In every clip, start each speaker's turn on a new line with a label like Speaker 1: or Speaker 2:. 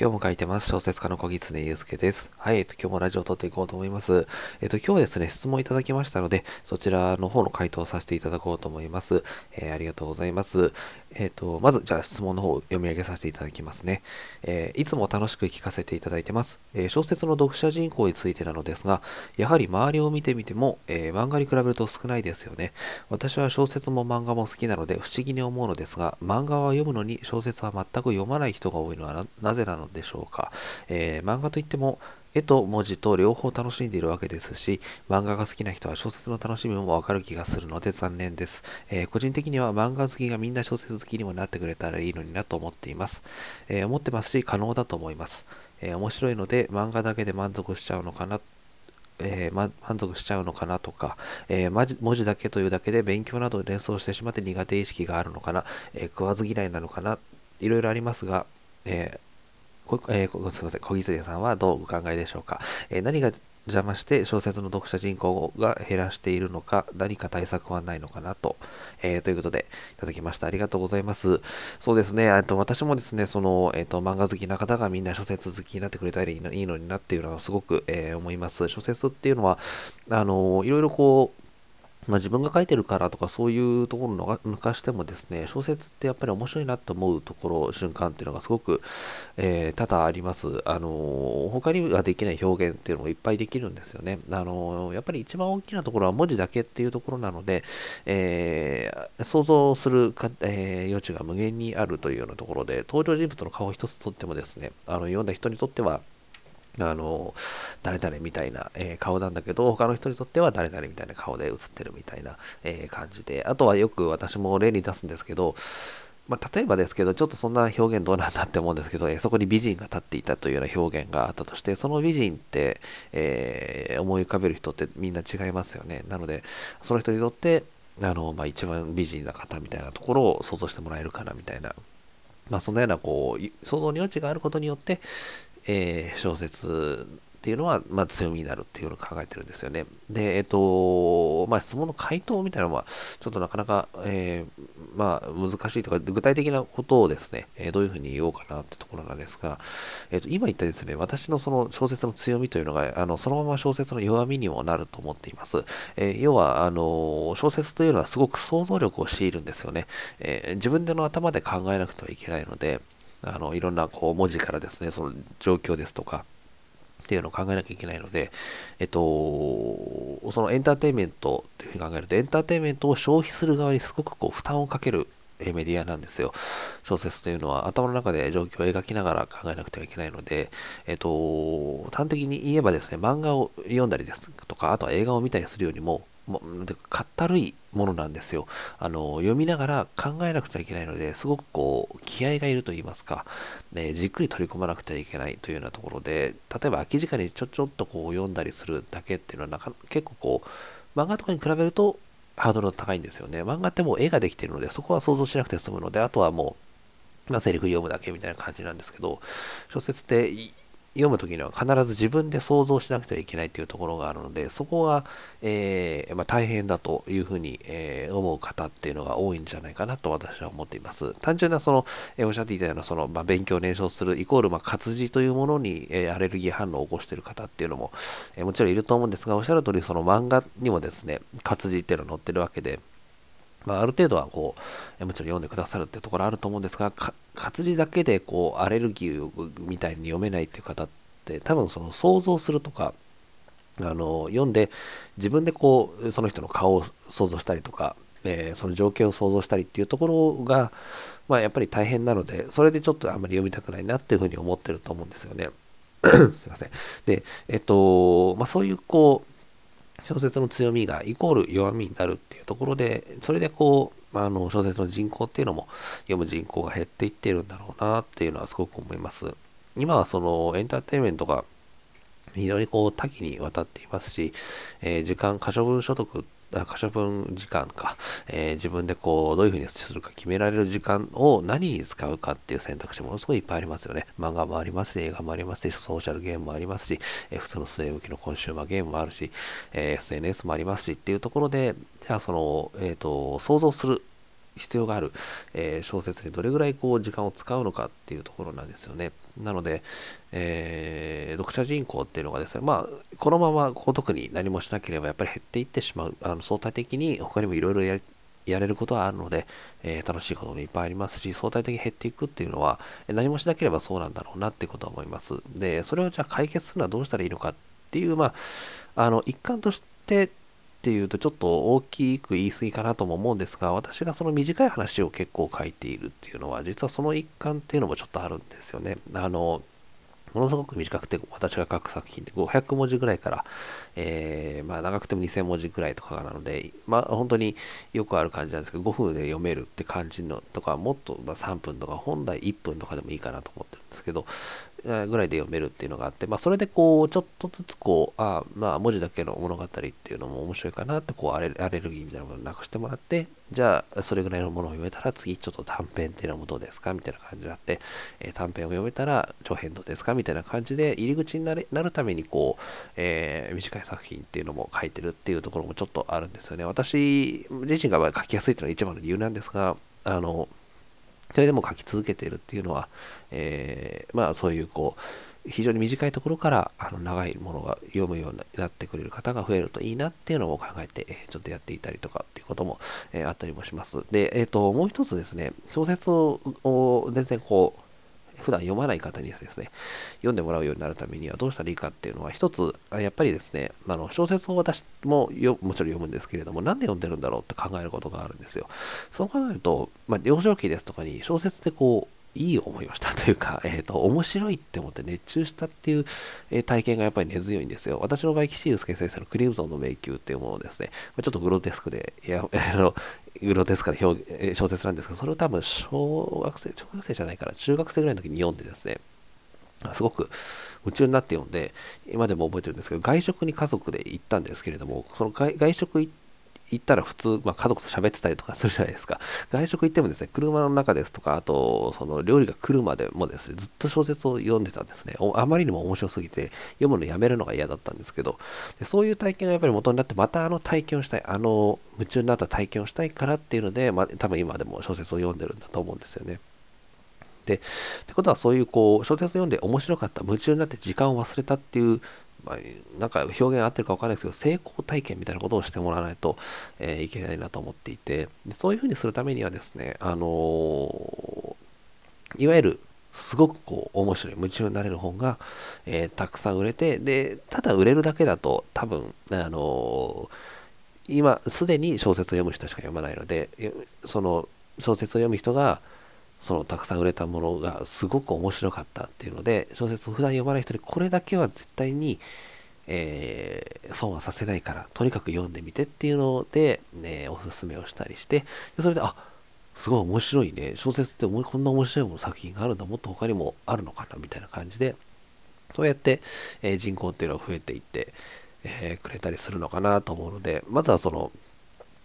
Speaker 1: 今日も書いてます。小説家の小木常祐介です。はい、えっと、今日もラジオを撮っていこうと思います。えっと、今日はですね、質問いただきましたので、そちらの方の回答をさせていただこうと思います。えー、ありがとうございます。えっ、と、まず、じゃあ質問の方を読み上げさせていただきますね。えー、いつも楽しく聞かせていただいてます。えー、小説の読者人口についてなのですが、やはり周りを見てみても、え漫画に比べると少ないですよね。私は小説も漫画も好きなので不思議に思うのですが、漫画は読むのに小説は全く読まない人が多いのはなぜなのでしょうか。えー、漫画といっても絵と文字と両方楽しんでいるわけですし、漫画が好きな人は小説の楽しみもわかる気がするので残念です、えー、個人的には漫画好きがみんな小説好きにもなってくれたらいいのになと思っています。えー、思ってますし、可能だと思います。え面白いので漫画だけで満足しちゃうのかなえー、満足しちゃうのかなとか、えー、文字だけというだけで勉強などを連想してしまって苦手意識があるのかな、えー、食わず嫌いなのかな、いろいろありますが、えこえー、すみません、小木杉さんはどうお考えでしょうか？えー、何が邪魔して小説の読者人口が減らしているのか、何か対策はないのかなと、えー、ということでいただきました。ありがとうございます。そうですね、と私もですね、その、えっ、と、漫画好きな方がみんな小説好きになってくれたらいいのいいのになっていうのはすごく、え思います。小説っていうのは、あのいろいろこう、まあ、自分が書いてるからとかそういうところを抜かしてもですね、小説ってやっぱり面白いなと思うところ、瞬間っていうのがすごく、えー、多々あります。あのー、他にはできない表現っていうのもいっぱいできるんですよね。あのー、やっぱり一番大きなところは文字だけっていうところなので、えー、想像するか、え余地が無限にあるというようなところで、登場人物の顔一つとってもですね、あの読んだ人にとっては、あの、誰々みたいな、えー、顔なんだけど、他の人にとっては誰々みたいな顔で映ってるみたいな、えー、感じで、あとはよく私も例に出すんですけど、まあ、例えばですけど、ちょっとそんな表現どうなんだって思うんですけど、えー、そこに美人が立っていたというような表現があったとして、その美人って、えー、思い浮かべる人ってみんな違いますよね。なので、その人にとって、あの、まあ、一番美人な方みたいなところを想像してもらえるかなみたいな、まあ、そんなような、こう、想像に余地があることによって、えー、小説っていうのは、まあ、強みになるっていうのを考えてるんですよね。で、えっ、と、まあ、質問の回答みたいなのは、ちょっとなかなか、えー、まあ、難しいとか、具体的なことをですね、えー、どういうふうに言おうかなってところなんですが、えっ、と、今言ったですね、私のその小説の強みというのが、あの、そのまま小説の弱みにもなると思っています。え要は、あの、小説というのはすごく想像力を強いるんですよね。え自分での頭で考えなくてはいけないので、あのいろんなこう文字からですね、その状況ですとか、っていうのを考えなきゃいけないので、えっと、そのエンターテインメントっていうふうに考えると、エンターテインメントを消費する側にすごくこう負担をかけるメディアなんですよ。小説というのは頭の中で状況を描きながら考えなくてはいけないので、えっと、端的に言えばですね、漫画を読んだりですとか、あとは映画を見たりするよりも、かったるいものなんですよあの。読みながら考えなくちゃいけないので、すごくこう、気合がいると言いますか、ね、じっくり取り込まなくちゃいけないというようなところで、例えば空き時間にちょちょっとこう読んだりするだけっていうのはなか結構こう、漫画とかに比べるとハードルが高いんですよね。漫画ってもう絵ができてるので、そこは想像しなくて済むので、あとはもう、まあ、セリフ読むだけみたいな感じなんですけど、小説って読む時には必ず自分で想像しなくてはいけないというところがあるので、そこが、えー、まあ、大変だというふうに、えー、思う方っていうのが多いんじゃないかなと私は思っています。単純なその、えー、おっしゃっていたようなその、まあ、勉強を燃焼するイコール、まあ、活字というものに、えアレルギー反応を起こしている方っていうのも、えもちろんいると思うんですが、おっしゃる通りその漫画にもですね、活字っていうのが載ってるわけで、まあ、ある程度はこう、もちろん読んでくださるっていうところあると思うんですが、活字だけでこうアレルギーみたいに読めないっていう方って多分その想像するとかあの読んで自分でこうその人の顔を想像したりとか、えー、その情景を想像したりっていうところが、まあ、やっぱり大変なのでそれでちょっとあんまり読みたくないなっていうふうに思ってると思うんですよね。すいません。で、えっと、まあ、そういうこう小説の強みがイコール弱みになるっていうところで、それでこう、あの小説の人口っていうのも読む人口が減っていってるんだろうなっていうのはすごく思います。今はそのエンターテインメントが非常にこう多岐にわたっていますし、えー、時間、可処分所得っ可処分時間か、えー、自分でこう、どういうふうにするか決められる時間を何に使うかっていう選択肢ものすごいいっぱいありますよね。漫画もありますし、映画もありますし、ソーシャルゲームもありますし、えー、普通の据え置きのコンシューマーゲームもあるし、えー、SNS もありますしっていうところで、じゃあその、えっ、と、想像する必要がある、え、小説にどれぐらいこう時間を使うのかっていうところなんですよね。なので、えー、読者人口っていうのがですね、まあ、このままこう特に何もしなければやっぱり減っていってしまう、あの相対的に他にもいろいろやれることはあるので、えー、楽しいこともいっぱいありますし、相対的に減っていくっていうのは、何もしなければそうなんだろうなってことは思います。で、それをじゃあ解決するのはどうしたらいいのかっていう、まあ、あの、一環としてっていうとちょっと大きく言い過ぎかなとも思うんですが、私がその短い話を結構書いているっていうのは、実はその一環っていうのもちょっとあるんですよね。あの、ものすごく短くて、私が書く作品って500文字ぐらいから、えー、まあ長くても2000文字ぐらいとかなので、まあ本当によくある感じなんですけど、5分で読めるって感じのとか、もっとま3分とか、本来1分とかでもいいかなと思ってるんですけど、ぐらいで読めるっていうのがあって、まあ、それでこう、ちょっとずつこう、あまあ、文字だけの物語っていうのも面白いかなって、こうアレ、アレルギーみたいなものをなくしてもらって、じゃあ、それぐらいのものを読めたら、次、ちょっと短編っていうのもどうですかみたいな感じになって、えー、短編を読めたら、長編どうですかみたいな感じで、入り口になるなるために、こう、えー、短い作品っていうのも書いてるっていうところもちょっとあるんですよね。私自身が書きやすいっていうのが一番の理由なんですが、あの、それでも書き続けているっていうのは、えー、まあそういうこう、非常に短いところからあの長いものが読むようになってくれる方が増えるといいなっていうのを考えて、ちょっとやっていたりとかっていうことも、えあったりもします。で、えっ、と、もう一つですね、小説を全然こう、普段読まない方にですね、読んでもらうようになるためにはどうしたらいいかっていうのは、一つ、やっぱりですね、あの小説を私もよもちろん読むんですけれども、なんで読んでるんだろうって考えることがあるんですよ。そう考えると、まあ、幼少期ですとかに小説でこう、いい思いをしたというか、えっ、ー、と、面白いって思って熱中したっていう、えー、体験がやっぱり根強いんですよ。私の場合、岸優介先生のクリムゾンの迷宮っていうものをですね、ちょっとグロテスクで、いや、あの、グロテスクな表小説なんですけど、それを多分小学生、小学生じゃないから、中学生ぐらいの時に読んでですね、すごく夢中になって読んで、今でも覚えてるんですけど、外食に家族で行ったんですけれども、その外食行行ったら普通、まあ、家族と喋ってたりとかするじゃないですか。外食行ってもですね、車の中ですとか、あと、その料理が来るまでもですね、ずっと小説を読んでたんですね。あまりにも面白すぎて、読むのやめるのが嫌だったんですけど、でそういう体験がやっぱり元になって、またあの体験をしたい、あの夢中になった体験をしたいからっていうので、まあ、多分今でも小説を読んでるんだと思うんですよね。で、ってことはそういうこう小説を読んで面白かった、夢中になって時間を忘れたっていうまあ、なんか表現合ってるか分かんないですけど、成功体験みたいなことをしてもらわないと、えー、いけないなと思っていて、そういうふうにするためにはですね、あのー、いわゆるすごくこう面白い、夢中になれる本が、えー、たくさん売れて、で、ただ売れるだけだと多分、あの今、すでに小説を読む人しか読まないので、その小説を読む人が、そのたくさん売れたものがすごく面白かったっていうので小説を普段読まない人にこれだけは絶対に、えー、損はさせないからとにかく読んでみてっていうので、ね、おすすめをしたりしてでそれであすごい面白いね。小説ってこんな面白いもの作品があるんだ。もっと他にもあるのかなみたいな感じでそうやって、えー、人口っていうのが増えていって、えー、くれたりするのかなと思うのでまずはその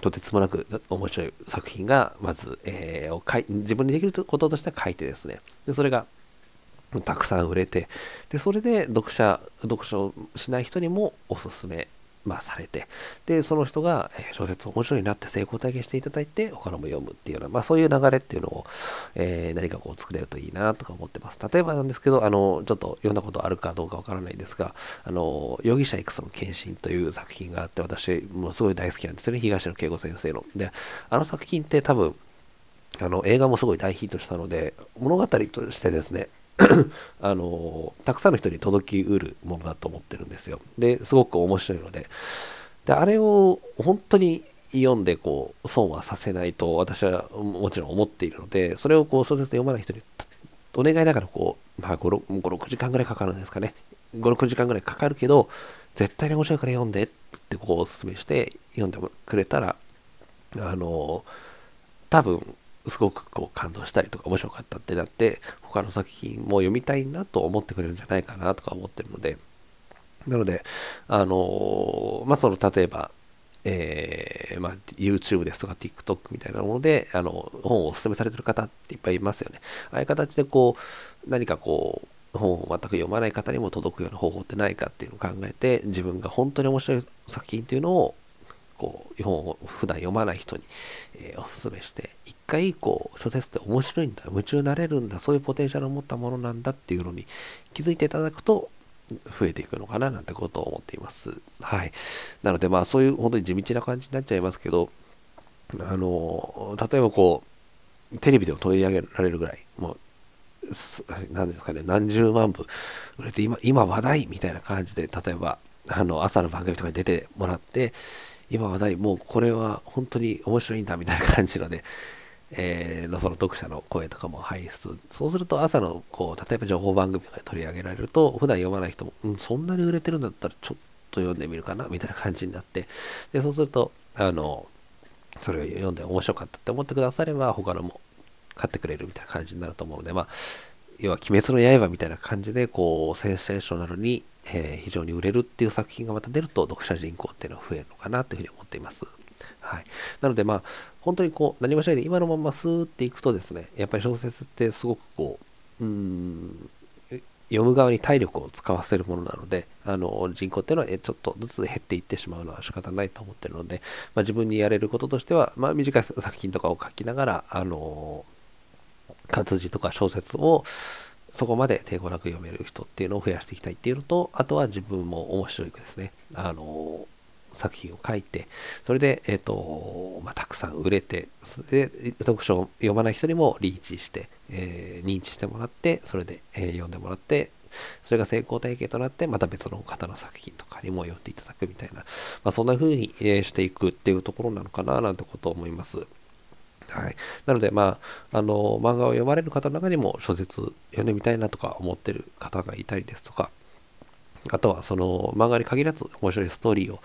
Speaker 1: とてつもなく面白い作品が、まず、えー、をかい自分にできることとしては書いてですね、でそれがたくさん売れて、でそれで読者、読書しない人にもおすすめまあ、されて、で、その人が小説面白いなって成功体験していただいて、他のも読むっていうような、まあ、そういう流れっていうのを、えー、何かこう作れるといいなとか思ってます。例えばなんですけど、あの、ちょっと読んだことあるかどうかわからないんですが、あの、容疑者 X の献身という作品があって、私、もうすごい大好きなんですよね、東野圭吾先生の。で、あの作品って多分、あの映画もすごい大ヒットしたので、物語としてですね、あのたくさんの人に届きうるものだと思ってるんですよ。ですごく面白いのでであれを本当に読んでこう損はさせないと私はもちろん思っているのでそれをこう小説読まない人にお願いだからこう、まあ、5、6時間ぐらいかかるんですかね56時間ぐらいかかるけど絶対に面白いから読んでってこうお勧めして読んでくれたらあの多分すごくこう感動したりとか面白かったってなって他の作品も読みたいなと思ってくれるんじゃないかなとか思ってるので。なのであのまあその例えばえー、まあ、YouTube ですとか TikTok みたいなものであの本をお勧めされてる方っていっぱいいますよね。ああいう形でこう何かこう本を全く読まない方にも届くような方法ってないかっていうのを考えて自分が本当に面白い作品っていうのをこう、本を普段読まない人に、えー、おすすめして、一回、こう、小説って面白いんだ、夢中になれるんだ、そういうポテンシャルを持ったものなんだっていうのに気づいていただくと、増えていくのかななんてことを思っています。はい。なので、まあ、そういう本当に地道な感じになっちゃいますけど、あの、例えばこう、テレビでも取り上げられるぐらい、もう、何ですかね、何十万部売れて今、今話題みたいな感じで、例えば、あの、朝の番組とかに出てもらって、今話題、もうこれは本当に面白いんだみたいな感じので、えー、のその読者の声とかも排出。そうすると朝の、こう、例えば情報番組とかで取り上げられると、普段読まない人も、うん、そんなに売れてるんだったらちょっと読んでみるかなみたいな感じになって、で、そうすると、あの、それを読んで面白かったって思ってくだされば、他のも買ってくれるみたいな感じになると思うので、まあ、要は鬼滅の刃みたいな感じで、こう、センセーショナルに、えー、非常に売れるっていう作品がまた出ると、読者人口っていうのは増えるのかなというふうに思っています。はい。なので、まあ、本当にこう、何もしないで今のままスーっていくとですね、やっぱり小説ってすごくこう、うん、読む側に体力を使わせるものなので、あの人口っていうのはちょっとずつ減っていってしまうのは仕方ないと思ってるので、まあ、自分にやれることとしては、まあ、短い作品とかを書きながら、あの活字とか小説をそこまで抵抗なく読める人っていうのを増やしていきたいっていうのと、あとは自分も面白いですね。あの作品を書いて、それで、えっ、ー、と、まあ、たくさん売れて、それで読書を読まない人にもリーチして、えー、認知してもらって、それで、えー、読んでもらって、それが成功体験となって、また別の方の作品とかにも読んでいただくみたいな、まあ、そんな風に、えしていくっていうところなのかな、なんてことを思います。はい。なので、まあ、あの、漫画を読まれる方の中にも小説読んでみたいなとか思ってる方がいたりですとか、あとはその漫画に限らず面白いストーリーを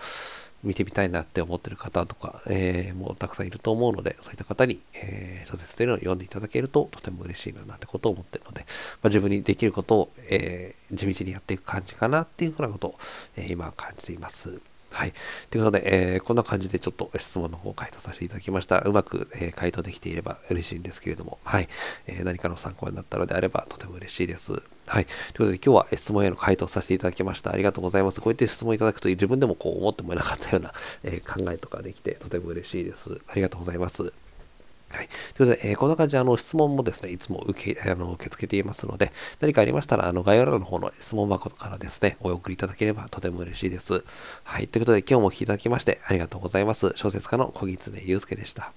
Speaker 1: 見てみたいなって思ってる方とか、えー、もうたくさんいると思うので、そういった方に、えー、小説というのを読んでいただけるととても嬉しいななんてことを思ってるので、まあ、自分にできることを、えー、地道にやっていく感じかなっていうふうなことを、えー、今感じています。はい。ということで、えー、こんな感じでちょっと質問の方を回答させていただきました。うまく、えー、回答できていれば嬉しいんですけれども、はい。えー、何かの参考になったのであればとても嬉しいです。はい。ということで、今日は質問への回答させていただきました。ありがとうございます。こうやって質問いただくと自分でもこう思ってもいなかったような、え考えとかできてとても嬉しいです。ありがとうございます。はい。ということで、えー、こんな感じで、あの、質問もですね、いつも受け、あの、受け付けていますので、何かありましたら、あの、概要欄の方の質問箱からですね、お送りいただければとても嬉しいです。はい。ということで、今日もお聴きいただきまして、ありがとうございます。小説家の小木常祐介でした。